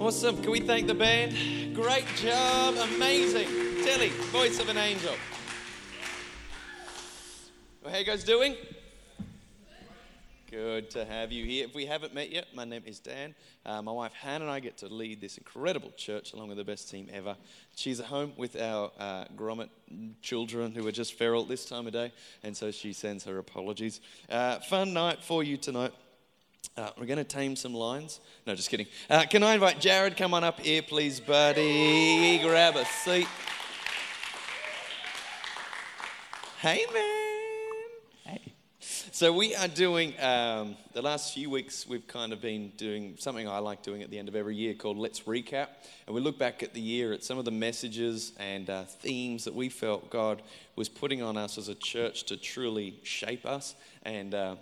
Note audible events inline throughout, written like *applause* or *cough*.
Awesome. Can we thank the band? Great job. Amazing. Telly, voice of an angel. Well, how you guys doing? Good to have you here. If we haven't met yet, my name is Dan. Uh, my wife Hannah and I get to lead this incredible church along with the best team ever. She's at home with our uh, Grommet children who are just feral this time of day, and so she sends her apologies. Uh, fun night for you tonight. Uh, we're going to tame some lions. No, just kidding. Uh, can I invite Jarrod? Come on up here, please, buddy. Grab a seat. Hey, man. Hey. So, we are doing, um, the last few weeks, we've kind of been doing something I like doing at the end of every year called Let's Recap. And we look back at the year at some of the messages and uh, themes that we felt God was putting on us as a church to truly shape us and uh,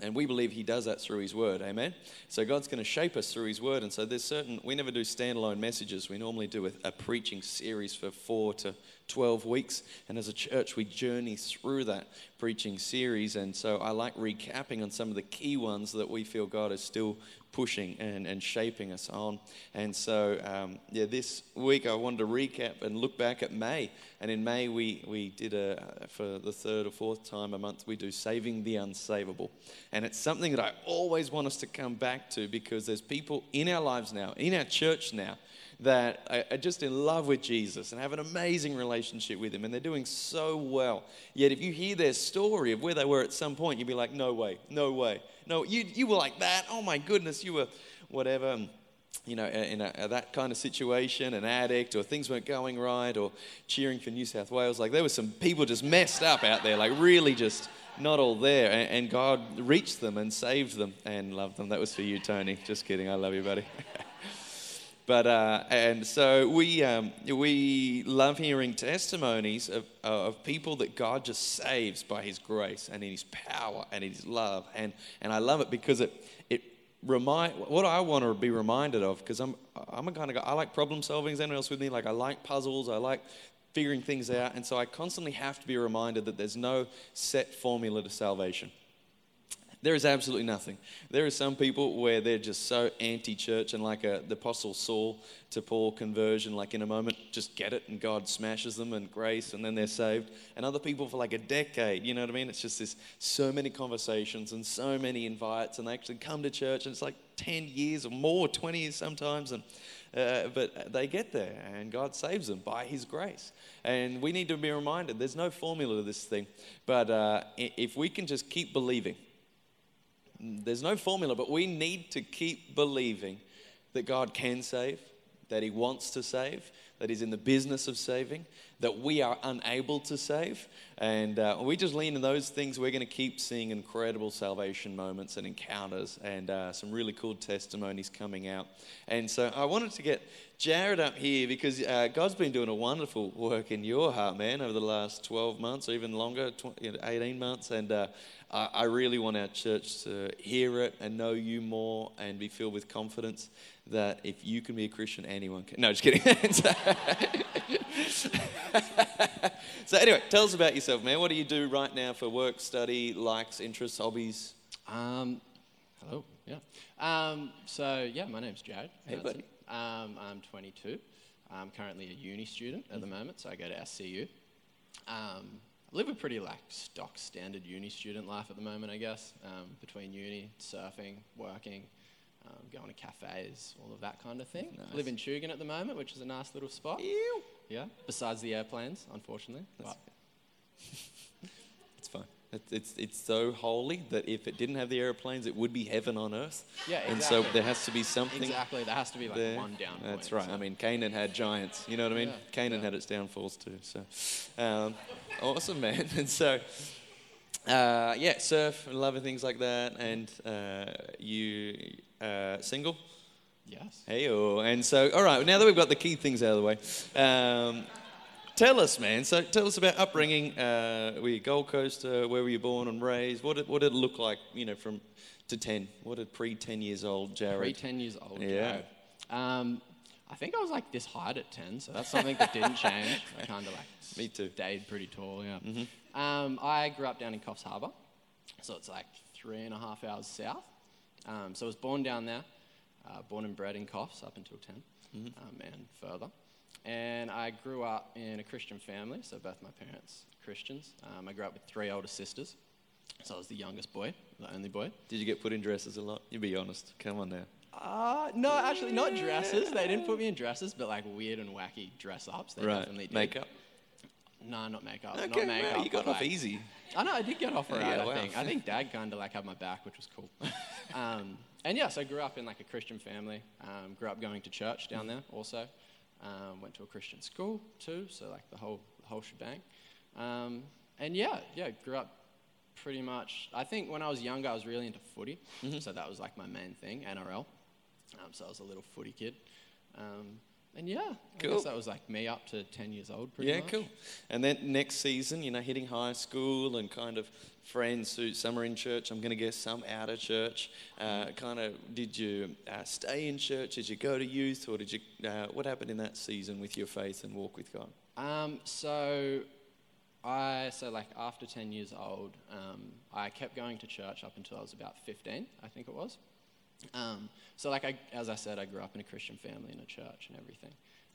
and we believe he does that through his word, amen? So God's going to shape us through his word. And so there's certain, we never do standalone messages. We normally do a, preaching series for four to 12 weeks. And as a church, we journey through that preaching series. And so I like recapping on some of the key ones that we feel God is still pushing and, and shaping us on. And so, um, yeah, this week I wanted to recap and look back at May. And in May, we, we did a, for the third or fourth time a month, we do Saving the Unsavable. And it's something that I always want us to come back to because there's people in our lives now, in our church now, that are just in love with Jesus and have an amazing relationship with Him, and they're doing so well. Yet, if you hear their story of where they were at some point, you'd be like, no way, no way. No, you, you were like that. Oh my goodness, you were whatever, you know, in a, a, that kind of situation, an addict, or things weren't going right, or cheering for New South Wales. Like there were some people just messed up out there, like really just not all there. And, and God reached them and saved them and loved them. That was for you, Tony. Just kidding. I love you, buddy. *laughs* But uh, and so we um, we love hearing testimonies of, of people that God just saves by His grace and in His power and in His love, and and I love it because it it remind what I want to be reminded of because I'm I'm a kind of guy I like problem solving. Is anyone else with me? Like I like puzzles. I like figuring things out, and so I constantly have to be reminded that there's no set formula to salvation. There is absolutely nothing. There are some people where they're just so anti church and like a, the Apostle Saul to Paul conversion, like in a moment, just get it and God smashes them and grace and then they're saved. And other people for like a decade, you know what I mean? It's just this so many conversations and so many invites and they actually come to church and it's like 10 years or more, 20 years sometimes. And, uh, but they get there and God saves them by His grace. And we need to be reminded there's no formula to this thing. But uh, if we can just keep believing, there's no formula, but we need to keep believing that God can save, that He wants to save, that He's in the business of saving, that we are unable to save. And uh, we just lean in those things. We're going to keep seeing incredible salvation moments and encounters and uh, some really cool testimonies coming out. And so I wanted to get Jarrod up here because uh, God's been doing a wonderful work in your heart, man, over the last 12 months or even longer, 20, 18 months. And uh, I really want our church to hear it and know you more and be filled with confidence that if you can be a Christian, anyone can. No, just kidding. *laughs* so, anyway, tell us about yourself, man. What do you do right now for work, study, likes, interests, hobbies? Um, hello, yeah. Um, so, yeah, my name's Jarrod. Hey, buddy. Um, I'm 22. I'm currently a uni student at the moment, so I go to SCU. Um, live a pretty like stock standard uni student life at the moment, I guess, um, between uni, surfing, working, um, going to cafes, all of that kind of thing. Nice. Live in Tugun at the moment, which is a nice little spot. Ew. Yeah, besides the airplanes, unfortunately. But *laughs* it's fine. It's, it's, it's so holy that if it didn't have the airplanes, it would be heaven on earth. Yeah, exactly. And so there has to be something. Exactly, there has to be like there. one down. That's right. So. I mean, Canaan had giants. You know what I mean? Yeah. Canaan yeah. had its downfalls too. So, um, awesome, man. *laughs* And so, uh, yeah, surf and loving things like that. And uh, you uh, single? Yes. Hey, and so, all right. Now that we've got the key things out of the way. Um, Tell us, man. So tell us about upbringing. Uh, were you Gold Coast? Uh, where were you born and raised? What did, what did it look like, you know, from to 10? What did pre 10 years old Jarrod? Pre 10 years old Yeah. Um, I think I was like this height at 10, so that's something that didn't change. *laughs* I kind of like Me too. stayed pretty tall, yeah. Mm-hmm. Um, I grew up down in Coffs Harbour, so it's like three and a half hours south. Um, so I was born down there. uh, born and bred in Coffs up until 10 um, and further. And I grew up in a Christian family, so both my parents Christians. Um, I grew up with three older sisters, so I was the youngest boy, the only boy. Did you get put in dresses a lot? You be honest. Come on now. Uh, no, actually, not dresses. They didn't put me in dresses, but like weird and wacky dress ups. They right. definitely did. Makeup. No, not makeup. Okay, not makeup. wow, you got off like- easy. I know, I did get off alright, Yeah, I wow. think. I think dad kind of like had my back, which was cool. *laughs* um, and yes, I grew up in like a Christian family. Um, grew up going to church down there also. Um, went to a Christian school too, so like the whole, the whole shebang. Um, and yeah, yeah, grew up pretty much. I think when I was younger, I was really into footy. Mm-hmm. So that was like my main thing, NRL. Um, so I was a little footy kid. And yeah, I Cool. guess that was like me up to 10 years old pretty much. Yeah, much. cool. And then next season, you know, hitting high school and kind of friends who some are in church. I'm going to guess some out of church. Uh, kind of, did you uh, stay in church? Did you go to youth, or did you? Uh, what happened in that season with your faith and walk with God? Um, so I so like after ten years old, um, I kept going to church up until I was about fifteen, I think it was. Um, so like I, as I said, I grew up in a Christian family in a church and everything,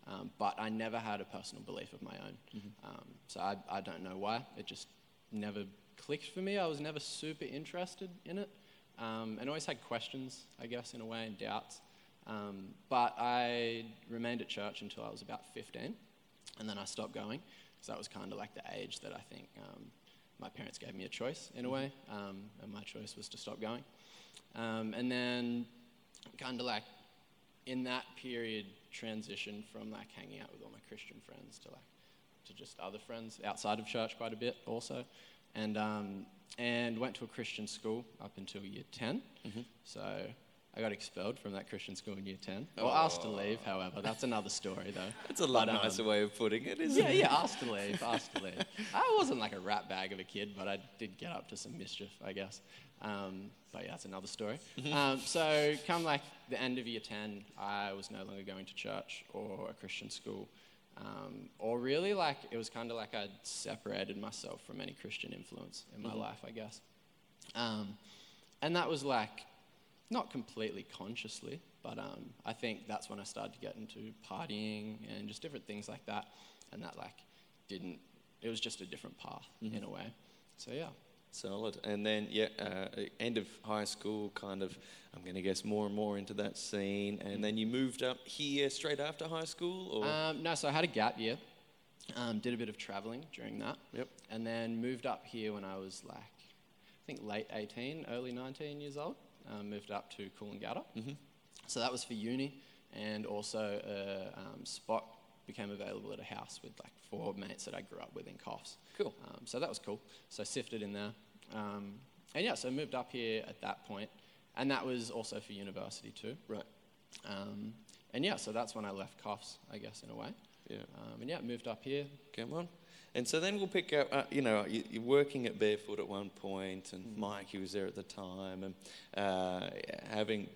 um, but I never had a personal belief of my own. Um, so I, I don't know why. It just never clicked for me. I was never super interested in it, um, and always had questions, I guess, in a way, and doubts. Um, but I remained at church until I was about 15 and then I stopped going because that was kind of like the age that I think um, my parents gave me a choice in a way, um, and my choice was to stop going. Um, and then, kind of like in that period, transitioned from like hanging out with all my Christian friends to like to just other friends outside of church quite a bit also, and um, and went to a Christian school up until year 10 So. I got expelled from that Christian school in year 10. Or asked to leave, however. That's another story, though. *laughs* That's a lot But, um, nicer way of putting it, isn't yeah, it? yeah, yeah, asked to *laughs* leave, asked to leave. I wasn't like a rat bag of a kid, but I did get up to some mischief, I guess. Um, but yeah, that's another story. Um, so, come like the end of year 10, I was no longer going to church or a Christian school. Um, or really, like, it was kind of like I'd separated myself from any Christian influence in my life, I guess. Um, and that was like, not completely consciously, but um, I think that's when I started to get into partying and just different things like that. And that like didn't, it was just a different path in a way. So yeah. Solid. And then, yeah, uh, end of high school, kind of, I'm going to guess more and more into that scene. And then you moved up here straight after high school, or Um, no, so I had a gap year, um, did a bit of traveling during that. Yep. And then moved up here when I was like, I think late 18, early 19 years old. Um, moved up to Coolangatta. Mm-hmm. So that was for uni, and also a um, spot became available at a house with like four mates that I grew up with in Coffs. Cool. Um, so that was cool. So I sifted in there, um, and yeah, so moved up here at that point, and that was also for university too. right? Um, and yeah, so that's when I left Coffs, I guess, in a way. Yeah. Um, and yeah, moved up here. Come on. And so then we'll pick up, uh, you know, you, you're working at Barefoot at one point, and Mike, he was there at the time, and uh, having,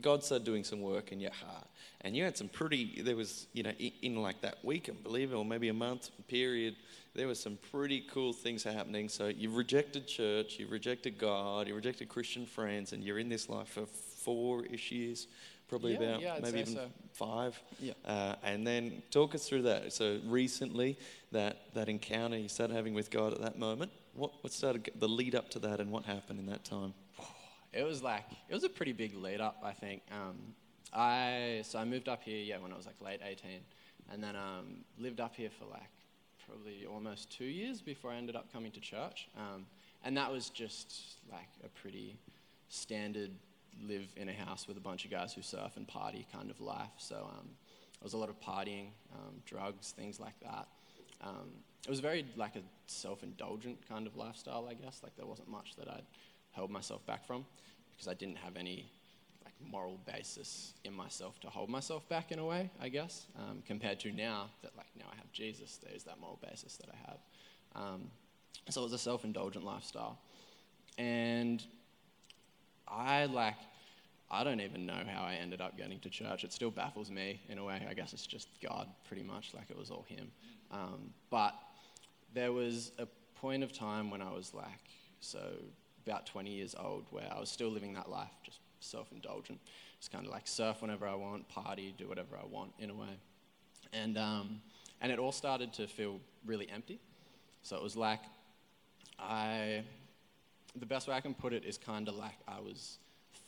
God started doing some work in your heart. And you had some pretty, there was, you know, in, like that week, I believe, it, or maybe a month period, there was some pretty cool things happening. So you've rejected church, you've rejected God, you rejected Christian friends, and you're in this life for four-ish years, probably Yeah, about yeah, maybe even so. five. Yeah. Uh, and then talk us through that. So recently, that, that encounter you started having with God at that moment, what, what started the lead up to that and what happened in that time? It was like it was a pretty big lead up, I think. Um, I so I moved up here, yeah, when I was like late 18, and then um, lived up here for like probably almost two years before I ended up coming to church. Um, and that was just like a pretty standard live in a house with a bunch of guys who surf and party kind of life. So um, it was a lot of partying, um, drugs, things like that. Um, it was very like a self-indulgent kind of lifestyle, I guess. Like there wasn't much that I'd held myself back from because I didn't have any like moral basis in myself to hold myself back in a way, I guess. Um, compared to now that like now I have Jesus, there's that moral basis that I have. Um, so it was a self-indulgent lifestyle, and I like. I don't even know how I ended up getting to church. It still baffles me in a way. I guess it's just God, pretty much, like it was all Him. Um, but there was a point of time when I was like, so about 20 years old, where I was still living that life, just self-indulgent. Just kind of like surf whenever I want, party, do whatever I want in a way. And, um, and it all started to feel really empty. So it was like I, the best way I can put it is kind of like I was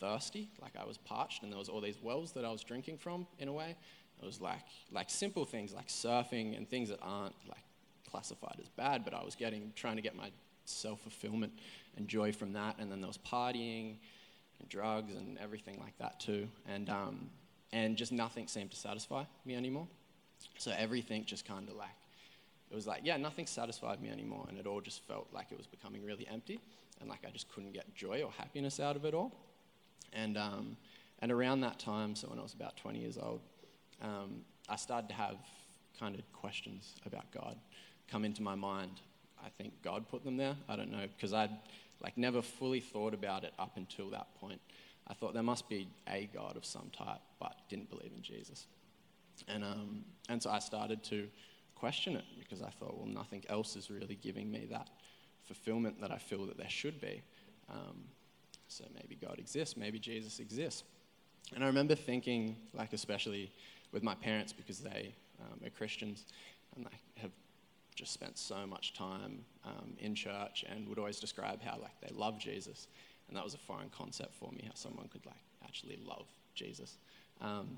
thirsty, like I was parched, and there was all these wells that I was drinking from in a way. It was like, like simple things like surfing and things that aren't like classified as bad, but I was getting, trying to get my self fulfillment and joy from that. And then there was partying and drugs and everything like that too. And, um, and just nothing seemed to satisfy me anymore. So everything just kind of like, it was like, yeah, nothing satisfied me anymore. And it all just felt like it was becoming really empty. And like I just couldn't get joy or happiness out of it all. And, um, and around that time, so when I was about 20 years old, um, I started to have kind of questions about God come into my mind. I think God put them there. I don't know because I'd like never fully thought about it up until that point. I thought there must be a God of some type, but didn't believe in Jesus. And, um, and so I started to question it because I thought, well, nothing else is really giving me that fulfillment that I feel that there should be. Um, so maybe God exists, maybe Jesus exists. And I remember thinking, like, especially with my parents because they um, are Christians and they have just spent so much time um, in church and would always describe how like they love Jesus, and that was a foreign concept for me how someone could like actually love Jesus, um,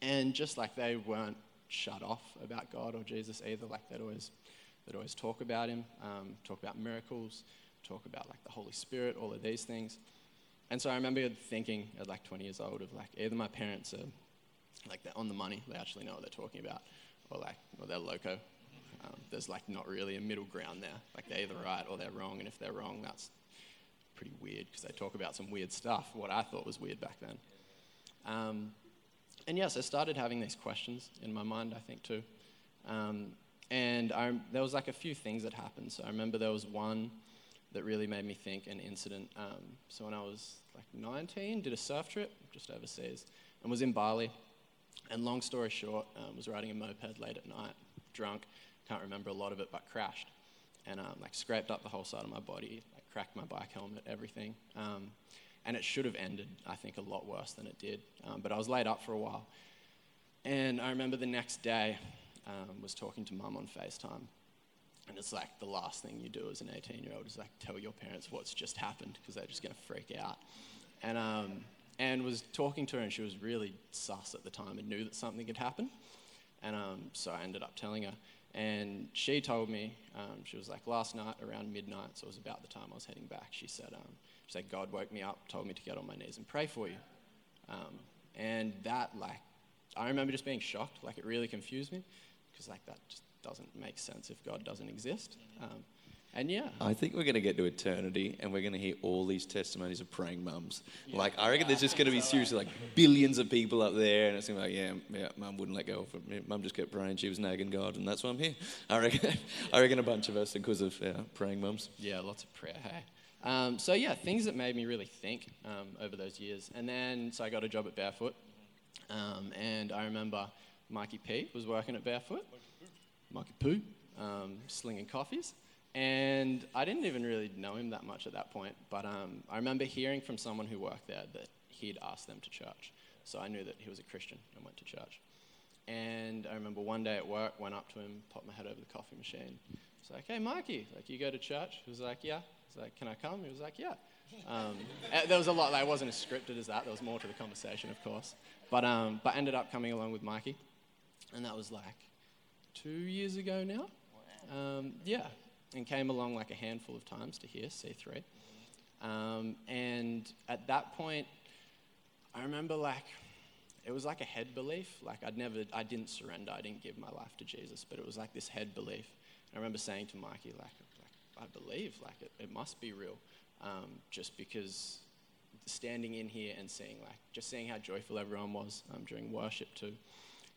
and just like they weren't shut off about God or Jesus either, like they'd always they'd always talk about Him, um, talk about miracles, talk about like the Holy Spirit, all of these things. And so I remember thinking at like 20 years old of like either my parents are like they're on the money, they actually know what they're talking about, or like, or they're loco. Um, there's like not really a middle ground there. Like they're either right or they're wrong, and if they're wrong, that's pretty weird because they talk about some weird stuff. What I thought was weird back then. Um, and yes, I started having these questions in my mind. I think too. Um, and I, there was like a few things that happened. So I remember there was one that really made me think an incident. Um, so when I was like 19, did a surf trip just overseas and was in Bali. And long story short, um, was riding a moped late at night, drunk, can't remember a lot of it, but crashed. And um, like scraped up the whole side of my body, like cracked my bike helmet, everything. Um, and it should have ended, I think, a lot worse than it did. Um, but I was laid up for a while. And I remember the next day, um, was talking to mum on FaceTime. And it's like the last thing you do as an 18 year old is like tell your parents what's just happened because they're just going to freak out. And um, and was talking to her, and she was really sus at the time and knew that something had happened. And um, so I ended up telling her. And she told me, um, she was like, last night around midnight, so it was about the time I was heading back, she said, um, she said, God woke me up, told me to get on my knees and pray for you. Um, and that, like, I remember just being shocked, like, it really confused me, because, like, that just doesn't make sense if God doesn't exist. Um, and yeah. I think we're going to get to eternity and we're going to hear all these testimonies of praying mums. Yeah. Like, I reckon there's just going to be seriously like billions of people up there, and it's going to be like, yeah, yeah, mum wouldn't let go of it. Mum just kept praying. She was nagging God, and that's why I'm here. I reckon, *laughs* I reckon a bunch of us because of yeah, praying mums. Yeah, lots of prayer, hey. Um, so, yeah, things that made me really think um, over those years. And then, so I got a job at Barefoot, um, and I remember Mikey P was working at Barefoot. Mikey Poo, um, slinging coffees. And I didn't even really know him that much at that point, but um, I remember hearing from someone who worked there that he'd asked them to church. So I knew that he was a Christian and went to church. And I remember one day at work, went up to him, popped my head over the coffee machine. He's like, hey, Mikey, like, you go to church? He was like, yeah. He's like, can I come? He was like, yeah. Um, eh, there was a lot, it wasn't as scripted as that. There was more to the conversation, of course. But, um, but ended up coming along with Mikey. And that was like two years ago now. Um, yeah, and came along like a handful of times to hear C3. Um, and at that point, I remember like it was like a head belief. Like I'd never, I didn't surrender. I didn't give my life to Jesus, but it was like this head belief. I remember saying to Mikey, like, like I believe, like it, it must be real, um, just because standing in here and seeing like just seeing how joyful everyone was um, during worship too.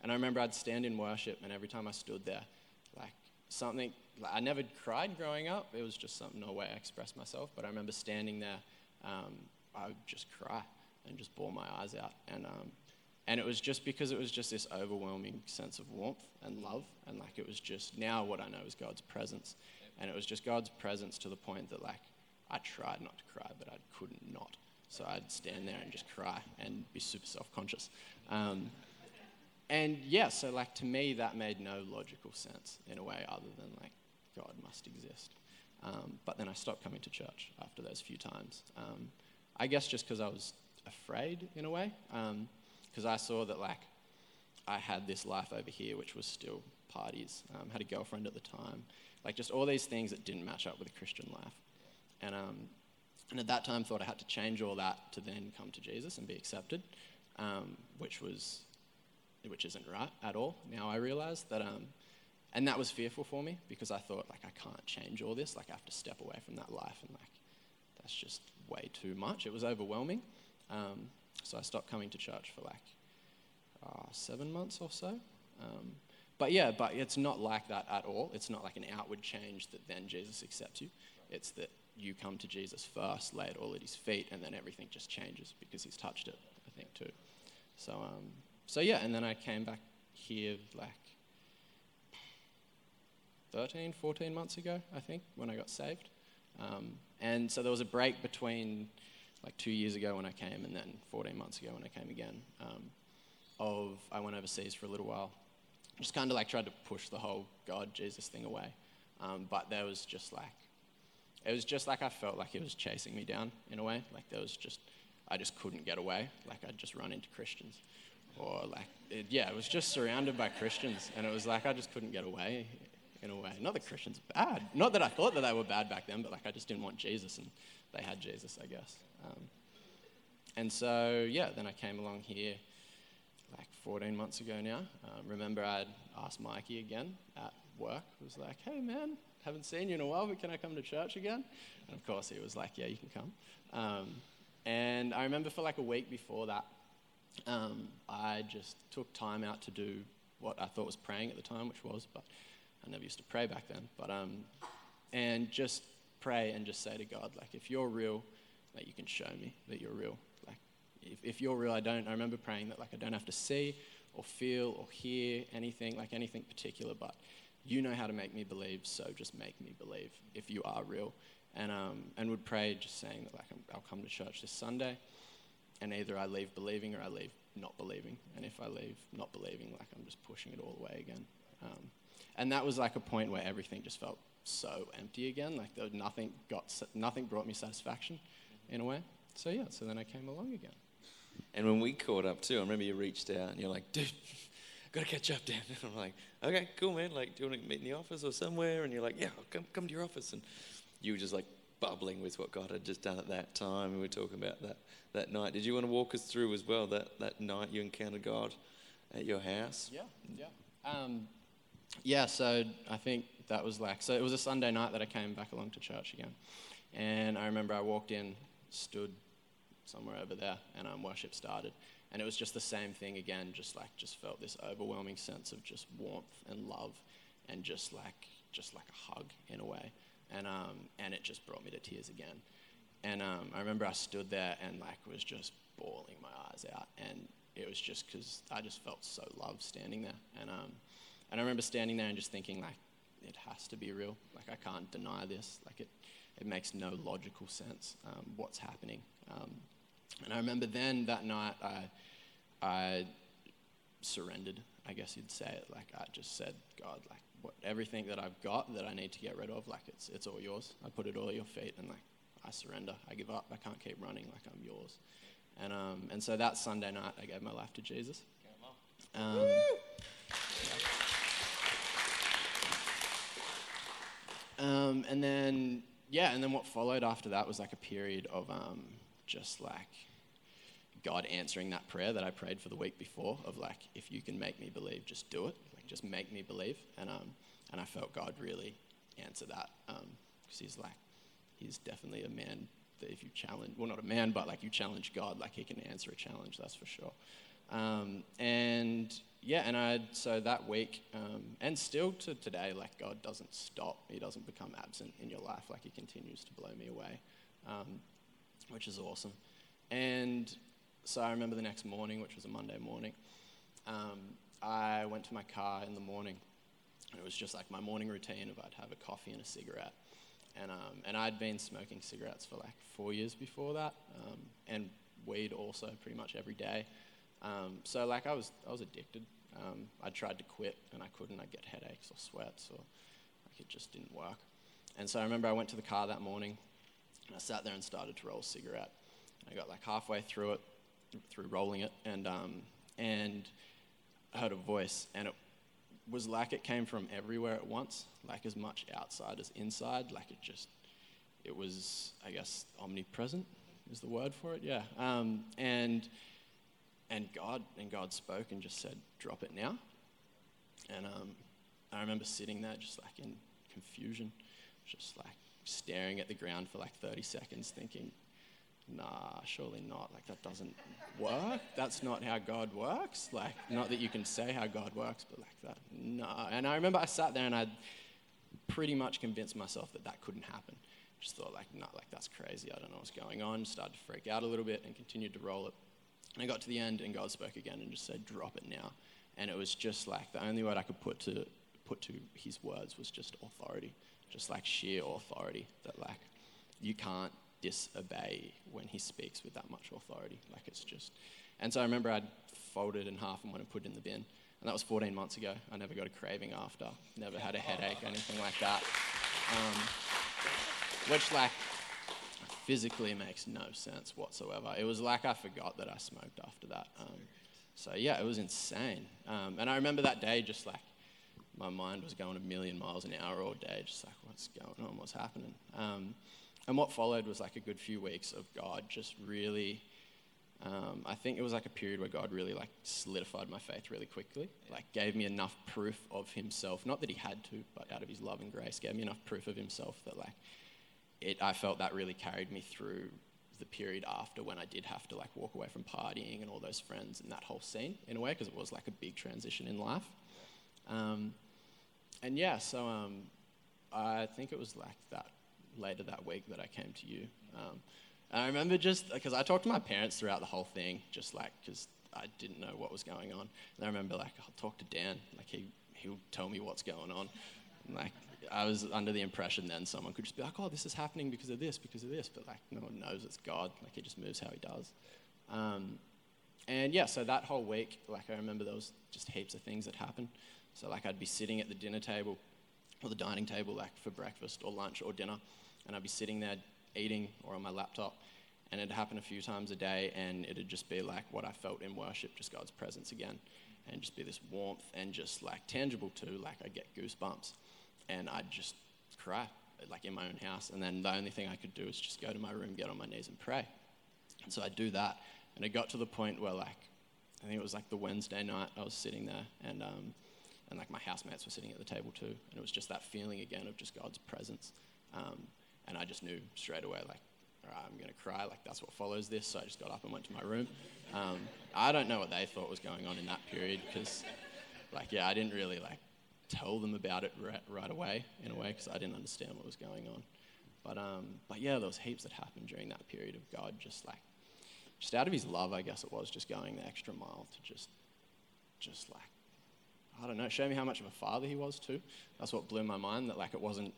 And I remember I'd stand in worship, and every time I stood there, like something, like I never cried growing up. It was just something, no way I expressed myself. But I remember standing there, um, I would just cry and just bore my eyes out. And, um, and it was just because it was just this overwhelming sense of warmth and love. And like it was just now what I know is God's presence. And it was just God's presence to the point that like I tried not to cry, but I couldn't not. So I'd stand there and just cry and be super self conscious. Um, and yeah, so like to me, that made no logical sense in a way other than like God must exist. Um, but then I stopped coming to church after those few times. Um, I guess just because I was afraid in a way, because um, I saw that like I had this life over here, which was still parties, um, had a girlfriend at the time, like just all these things that didn't match up with a Christian life. And, um, and at that time, thought I had to change all that to then come to Jesus and be accepted, um, which was, which isn't right at all. Now I realize that, um, and that was fearful for me because I thought like I can't change all this, like I have to step away from that life, and like that's just way too much. It was overwhelming. Um, so I stopped coming to church for like uh, seven months or so. Um, but yeah, but it's not like that at all. It's not like an outward change that then Jesus accepts you. It's that you come to Jesus first, lay it all at his feet, and then everything just changes because he's touched it, I think, too. So, um, so yeah, and then I came back here like 13, 14 months ago, I think, when I got saved. Um, and so there was a break between like two years ago when I came and then 14 months ago when I came again. Um, of I went overseas for a little while, just kind of like tried to push the whole God Jesus thing away. Um, but there was just like, it was just like I felt like it was chasing me down in a way. Like there was just, I just couldn't get away. Like I'd just run into Christians. Or like, it, yeah, it was just surrounded by Christians. And it was like I just couldn't get away in a way. Not that Christians are bad. Not that I thought that they were bad back then, but like I just didn't want Jesus and they had Jesus, I guess. Um, and so, yeah, then I came along here like 14 months ago now. Um, remember, I'd asked Mikey again at work. I was like, hey, man, haven't seen you in a while, but can I come to church again? And of course, he was like, yeah, you can come. Um, and I remember for like a week before that, um, I just took time out to do what I thought was praying at the time, which was, but I never used to pray back then. But um, and just pray and just say to God, like, if you're real, like, you can show me that you're real. Like, if, if you're real, I don't. I remember praying that, like, I don't have to see or feel or hear anything, like anything particular, but you know how to make me believe, so just make me believe if you are real. And, um, and would pray just saying that, like, I'll come to church this Sunday, and either I leave believing or I leave not believing. And if I leave not believing, like, I'm just pushing it all away again. Um, and that was like a point where everything just felt so empty again. Like there nothing got nothing brought me satisfaction in a way. So yeah, so then I came along again. And when we caught up too, I remember you reached out and you're like, dude, *laughs* gotta catch up, Dan. *laughs* And I'm like, okay, cool, man. Like, do you want to meet in the office or somewhere? And you're like, yeah, I'll come come to your office. And you were just like bubbling with what God had just done at that time. We were talking about that that night. Did you want to walk us through as well that that night you encountered God at your house? Yeah, yeah. Um, yeah, so I think that was like, so it was a Sunday night that I came back along to church again. And I remember I walked in, stood somewhere over there, and um, worship started. And it was just the same thing again, just like, just felt this overwhelming sense of just warmth and love and just like, just like a hug in a way. And, um, and it just brought me to tears again. And um, I remember I stood there and like was just bawling my eyes out. And it was just because I just felt so loved standing there. And, um, and I remember standing there and just thinking, like, it has to be real. Like, I can't deny this. Like, it, it makes no logical sense um, what's happening. Um, and I remember then that night, I, I surrendered, I guess you'd say it. Like, I just said, God, like, what, everything that I've got that I need to get rid of, like, it's, it's all yours. I put it all at your feet and, like, I surrender. I give up. I can't keep running. Like, I'm yours. And, um, and so that Sunday night, I gave my life to Jesus. Um, Um, and then, yeah, and then what followed after that was like a period of um, just like God answering that prayer that I prayed for the week before of like, if you can make me believe, just do it. Like, just make me believe. And, um, and I felt God really answer that because um, he's like, he's definitely a man that if you challenge, well, not a man, but like you challenge God, like he can answer a challenge, that's for sure. Um, and yeah, and I so that week, um, and still to today, like God doesn't stop. He doesn't become absent in your life. Like He continues to blow me away, um, which is awesome. And so I remember the next morning, which was a Monday morning, um, I went to my car in the morning. It was just like my morning routine of I'd have a coffee and a cigarette. And, um, and I'd been smoking cigarettes for like four years before that, um, and weed also pretty much every day. Um, so like I was, I was addicted. Um, I tried to quit and I couldn't. I'd get headaches or sweats or like it just didn't work. And so I remember I went to the car that morning and I sat there and started to roll a cigarette. I got like halfway through it, through rolling it, and, um, and heard a voice, and it was like it came from everywhere at once, like as much outside as inside. Like it just, it was, I guess, omnipresent is the word for it. Yeah. Um, and and God and God spoke and just said, "Drop it now." And um, I remember sitting there just like in confusion, just like staring at the ground for like 30 seconds, thinking, nah, surely not. Like, that doesn't work. That's not how God works. Like, not that you can say how God works, but like that, no. And I remember I sat there and I'd pretty much convinced myself that that couldn't happen. Just thought, like, no, like, that's crazy. I don't know what's going on. Started to freak out a little bit and continued to roll it. And I got to the end and God spoke again and just said, drop it now. And it was just like the only word I could put to, put to his words was just authority, just like sheer authority that, like, you can't disobey when he speaks with that much authority. Like it's just. And so I remember I'd folded in half and went and put it in the bin. And that was 14 months ago. I never got a craving after, never had a headache, or anything like that. Um, which, like, physically makes no sense whatsoever. It was like I forgot that I smoked after that. Um, so, yeah, it was insane. Um, and I remember that day just like my mind was going a million miles an hour all day, just like, what's going on? What's happening? And what followed was like a good few weeks of God just really. Um, I think it was like a period where God really like solidified my faith really quickly, like gave me enough proof of Himself. Not that He had to, but out of His love and grace, gave me enough proof of Himself that like it. I felt that really carried me through the period after when I did have to like walk away from partying and all those friends and that whole scene in a way because it was like a big transition in life. Um, and yeah, so um, I think it was like that later that week that I came to you. Um, and I remember just because I talked to my parents throughout the whole thing, just like because I didn't know what was going on. And I remember like I'll talk to Dan, like he he'll tell me what's going on. And, like I was under the impression then someone could just be like, oh, this is happening because of this, because of this, but like no one knows it's God. Like he just moves how he does. Um, and yeah, so that whole week, like I remember there was just heaps of things that happened. So like I'd be sitting at the dinner table or the dining table, like for breakfast or lunch or dinner, and I'd be sitting there eating or on my laptop, and it'd happen a few times a day, and it'd just be like what I felt in worship, just God's presence again, and just be this warmth and just like tangible too, like I get goosebumps, and I'd just cry like in my own house, and then the only thing I could do is just go to my room, get on my knees, and pray. And so I'd do that, and it got to the point where like I think it was like the Wednesday night I was sitting there, and um, and like my housemates were sitting at the table too, and it was just that feeling again of just God's presence. Um, and I just knew straight away, like, all right, I'm going to cry. Like, that's what follows this. So I just got up and went to my room. Um, I don't know what they thought was going on in that period because, like, yeah, I didn't really, like, tell them about it right, right away, in a way, because I didn't understand what was going on. But, um, but yeah, there was heaps that happened during that period of God just, like, just out of his love, I guess it was, just going the extra mile to just, just, like, I don't know, show me how much of a father he was, too. That's what blew my mind, that, like, it wasn't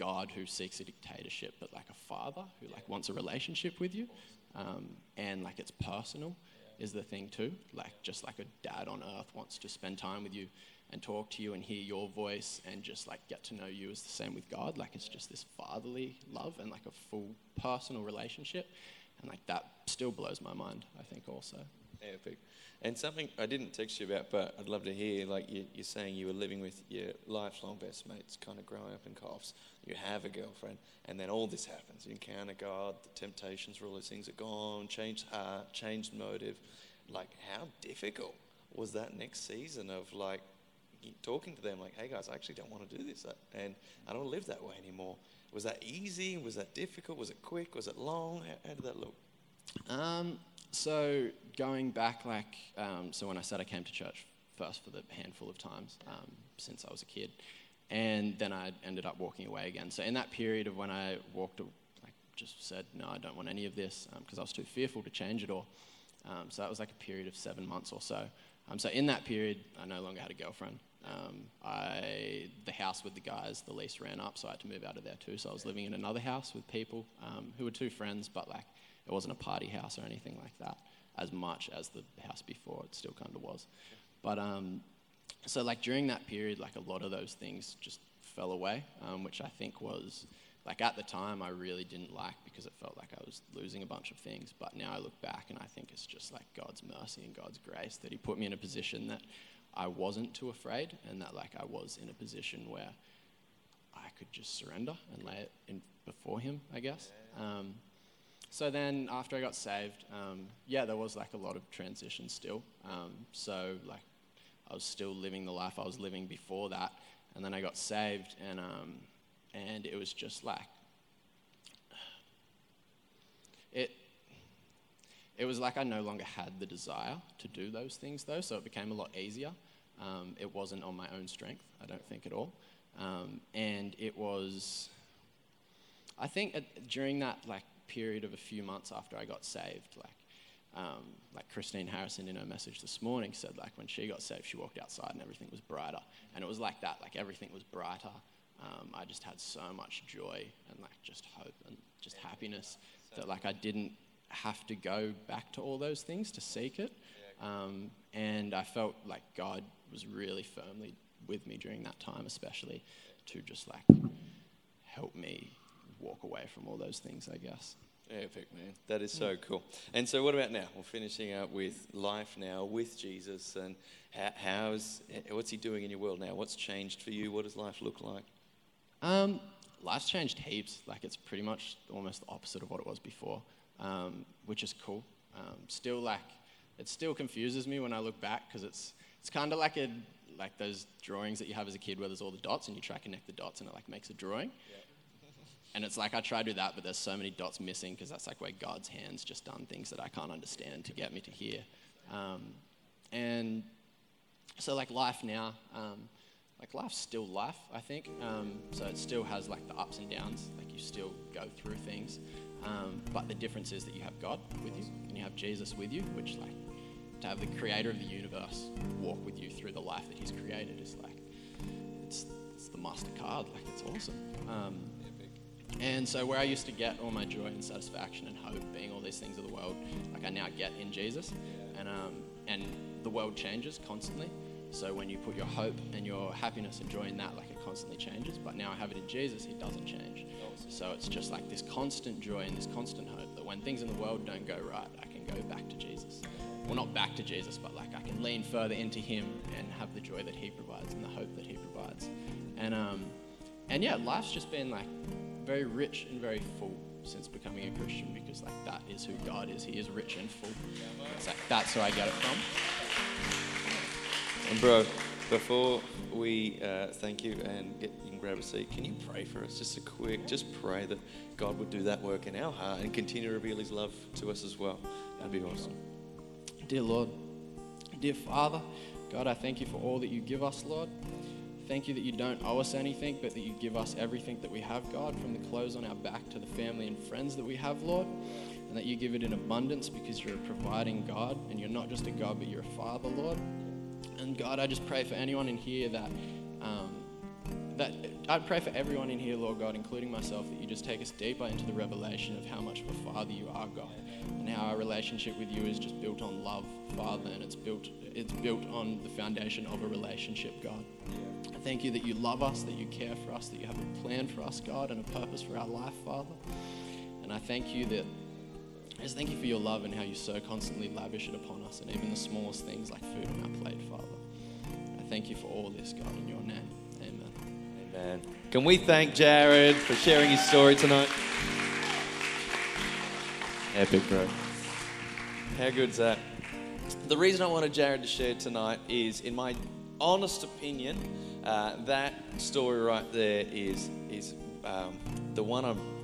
God who seeks a dictatorship, but like a father who like wants a relationship with you, um, and like it's personal is the thing too. Like just like a dad on earth wants to spend time with you and talk to you and hear your voice and just like get to know you is the same with God. Like it's just this fatherly love and like a full personal relationship, and like that still blows my mind. I think also. Epic. And something I didn't text you about, but I'd love to hear, like you, are saying you were living with your lifelong best mates, kind of growing up in Coffs. You have a girlfriend, and then all this happens. You encounter God, the temptations all those things are gone, changed heart, changed motive. Like, how difficult was that next season of like talking to them, like, hey guys, I actually don't want to do this, and I don't live that way anymore. Was that easy? Was that difficult? Was it quick? Was it long? How, how did that look? Um, so going back, like, um, so when I said I came to church first for the handful of times um, since I was a kid, and then I ended up walking away again. So in that period of when I walked, like, just said no, I don't want any of this because um, I was too fearful to change it all. Um, so that was like a period of seven months or so. Um, so in that period, I no longer had a girlfriend. Um, I the house with the guys, the lease ran up, so I had to move out of there too. So I was living in another house with people um, who were two friends, but like it wasn't a party house or anything like that. As much as the house before, it still kind of was. But um, so like during that period, like a lot of those things just fell away, um, which I think was like at the time I really didn't like because it felt like I was losing a bunch of things. But now I look back and I think it's just like God's mercy and God's grace that He put me in a position that I wasn't too afraid and that like I was in a position where I could just surrender and lay it in before Him, I guess. Um, so then after I got saved, um, yeah, there was like a lot of transition still. Um, so like I was still living the life I was living before that, and then I got saved, and um, and it was just like it. It was like I no longer had the desire to do those things, though, so it became a lot easier. Um, it wasn't on my own strength, I don't think at all, um, and it was. I think at, during that like period of a few months after I got saved, like um, like Christine Harrison in her message this morning said, like when she got saved, she walked outside and everything was brighter. And it was like that, like everything was brighter. Um, I just had so much joy and like just hope and just happiness that like I didn't have to go back to all those things to seek it. Um, and I felt like God was really firmly with me during that time, especially to just like help me walk away from all those things, I guess. Epic, man. That is so cool. And so, what about now? We're finishing up with life now with Jesus, and how, how's what's He doing in your world now? What's changed for you? What does life look like? Um, life's changed heaps. Like it's pretty much almost the opposite of what it was before, um, which is cool. Um, still, like it still confuses me when I look back because it's it's kind of like a like those drawings that you have as a kid where there's all the dots and you try to connect the dots and it like makes a drawing. Yeah. And it's like I try to do that, but there's so many dots missing because that's like where God's hands just done things that I can't understand to get me to here. Um, and so like life now, um, like life's still life, I think. Um, so it still has like the ups and downs. Like you still go through things, um, but the difference is that you have God with you and you have Jesus with you, which like to have the Creator of the universe walk with you through the life that He's created is like it's it's the Mastercard. Like it's awesome. And so, where I used to get all my joy and satisfaction and hope, being all these things of the world, like I now get in Jesus, and um, and the world changes constantly. So when you put your hope and your happiness and joy in that, like it constantly changes. But now I have it in Jesus, it doesn't change. So it's just like this constant joy and this constant hope that when things in the world don't go right, I can go back to Jesus. Well, not back to Jesus, but like I can lean further into Him and have the joy that He provides and the hope that He provides. And um, and yeah, life's just been like very rich and very full since becoming a Christian because like that is who God is. He is rich and full. It's like that's where I get it from. And bro, before we uh, thank you and get, you can grab a seat, can you pray for us? Just a quick, just pray that God would do that work in our heart and continue to reveal His love to us as well. That'd be awesome. Dear Lord, dear Father, God, I thank you for all that you give us, Lord. Thank you that you don't owe us anything, but that you give us everything that we have, God, from the clothes on our back to the family and friends that we have, Lord. And that you give it in abundance because you're a providing God, and you're not just a God, but you're a Father, Lord. And God, I just pray for anyone in here that. Um, that I pray for everyone in here, Lord God, including myself, that you just take us deeper into the revelation of how much of a Father you are, God, and how our relationship with you is just built on love, Father, and it's built it's built on the foundation of a relationship, God. I thank you that you love us, that you care for us, that you have a plan for us, God, and a purpose for our life, Father. And I thank you that, I just thank you for your love and how you so constantly lavish it upon us, and even the smallest things like food on our plate, Father. I thank you for all this, God, in your name. Amen. Can we thank Jarrod for sharing his story tonight? Epic, bro. How good's that? The reason I wanted Jarrod to share tonight is, in my honest opinion, uh, that story right there is is um, the one I'm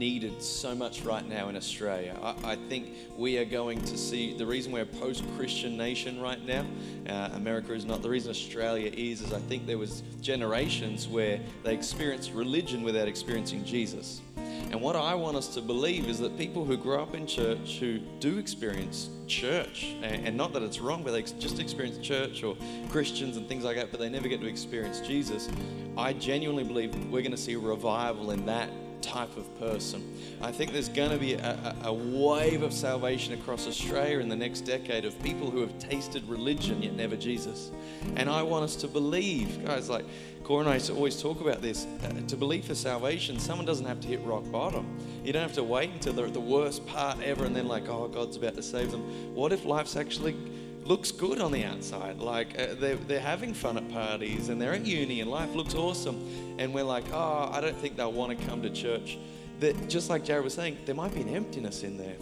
needed so much right now in Australia. I, I, think we are going to see the reason we're a post-Christian nation right now. Uh, America is not. The reason Australia is is I think there was generations where they experienced religion without experiencing Jesus. And what I want us to believe is that people who grow up in church, who do experience church, and, and not that it's wrong, but they just experience church or Christians and things like that, but they never get to experience Jesus, I genuinely believe we're going to see a revival in that type of person. I think there's going to be a, a, wave of salvation across Australia in the next decade of people who have tasted religion yet never Jesus. And I want us to believe, guys, like Cora and I always talk about this. Uh, to believe for salvation, someone doesn't have to hit rock bottom. You don't have to wait until they're at the worst part ever and then, like, oh, God's about to save them. What if life's actually looks good on the outside. Like uh, they're, they're having fun at parties and they're at uni and life looks awesome. And we're like, oh, I don't think they'll want to come to church. That just like Jarrod was saying, there might be an emptiness in there.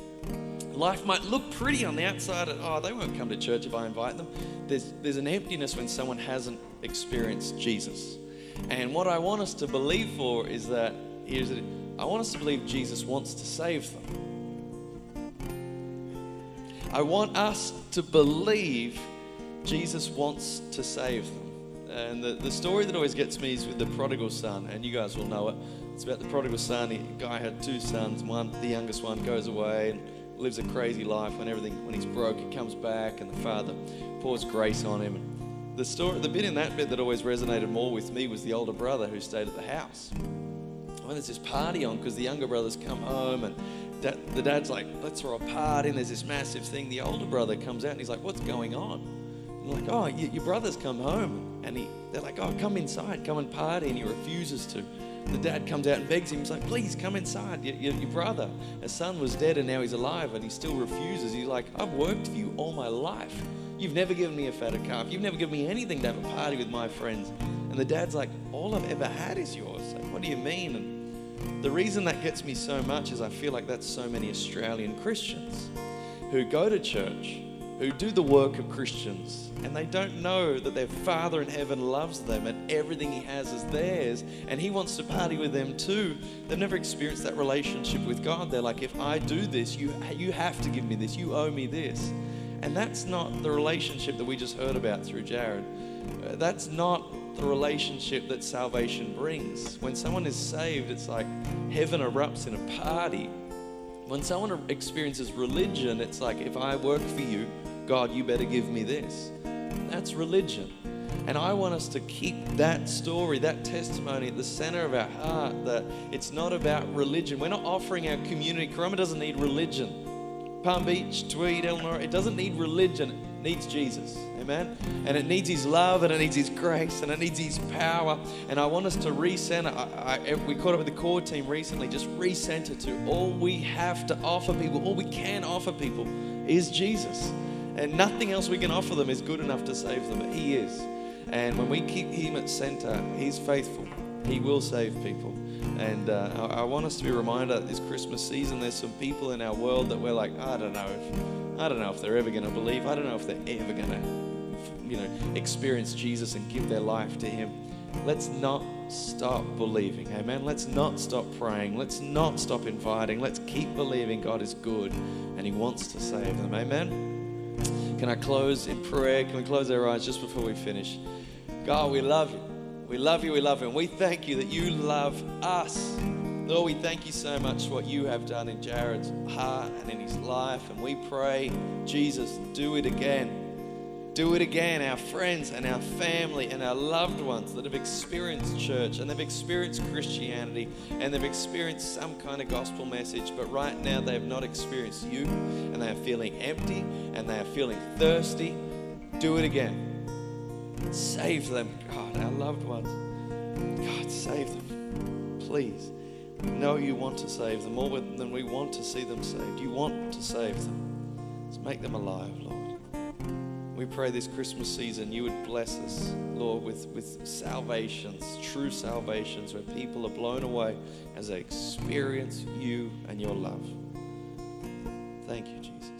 Life might look pretty on the outside. And, oh, they won't come to church if I invite them. There's, there's an emptiness when someone hasn't experienced Jesus. And what I want us to believe for is that, I want us to believe Jesus wants to save them. I want us to believe Jesus wants to save them. And the, the story that always gets me is with the prodigal son, and you guys will know it. It's about the prodigal son. The guy had two sons. One, the youngest one, goes away and lives a crazy life. When everything, when he's broke, he comes back, and the father pours grace on him. The story, the bit in that bit that always resonated more with me was the older brother who stayed at the house. When there's this party on, because the younger brothers come home and the dad's like, let's throw a party, and there's this massive thing. The older brother comes out and he's like, what's going on? And like, oh, your brother's come home. And he, they're like, oh, come inside, come and party. And he refuses to. The dad comes out and begs him. He's like, please come inside. Your, your, your brother, his son was dead and now he's alive, and he still refuses. He's like, I've worked for you all my life. You've never given me a fatter calf. You've never given me anything to have a party with my friends. And the dad's like, all I've ever had is yours. Like, what do you mean? And the reason that gets me so much is I feel like that's so many Australian Christians who go to church, who do the work of Christians, and they don't know that their Father in heaven loves them and everything He has is theirs, and He wants to party with them too. They've never experienced that relationship with God. They're like, if I do this, you, you have to give me this, you owe me this. And that's not the relationship that we just heard about through Jarrod. Uh, that's not the relationship that salvation brings. When someone is saved, it's like heaven erupts in a party. When someone experiences religion, it's like, if I work for you, God, you better give me this. That's religion. And I want us to keep that story, that testimony at the center of our heart that it's not about religion. We're not offering our community. Coroma doesn't need religion. Palm Beach, Tweed, Elanora, it doesn't need religion, needs Jesus. Amen? And it needs His love and it needs His grace and it needs His power. And I want us to recenter. I, I, we caught up with the core team recently, just recenter to all we have to offer people, all we can offer people is Jesus. And nothing else we can offer them is good enough to save them. He is. And when we keep Him at center, He's faithful. He will save people. And uh, I, I, want us to be reminded this Christmas season, there's some people in our world that we're like, I don't know if, I don't know if they're ever going to believe. I don't know if they're ever going to, you know, experience Jesus and give their life to Him. Let's not stop believing. Amen. Let's not stop praying. Let's not stop inviting. Let's keep believing God is good and He wants to save them. Amen. Can I close in prayer? Can we close our eyes just before we finish? God, we love you. We love you, we love you. And we thank you that you love us. Lord, we thank you so much for what you have done in Jarrod's heart and in his life. And we pray, Jesus, do it again. Do it again, our friends and our family and our loved ones that have experienced church and they've experienced Christianity and they've experienced some kind of gospel message, but right now they have not experienced you and they are feeling empty and they are feeling thirsty. Do it again. Save them, God, our loved ones. God, save them. Please. Know you want to save them more than we want to see them saved. You want to save them. Let's make them alive, Lord. We pray this Christmas season you would bless us, Lord, with, with salvations, true salvations, where people are blown away as they experience you and your love. Thank you, Jesus.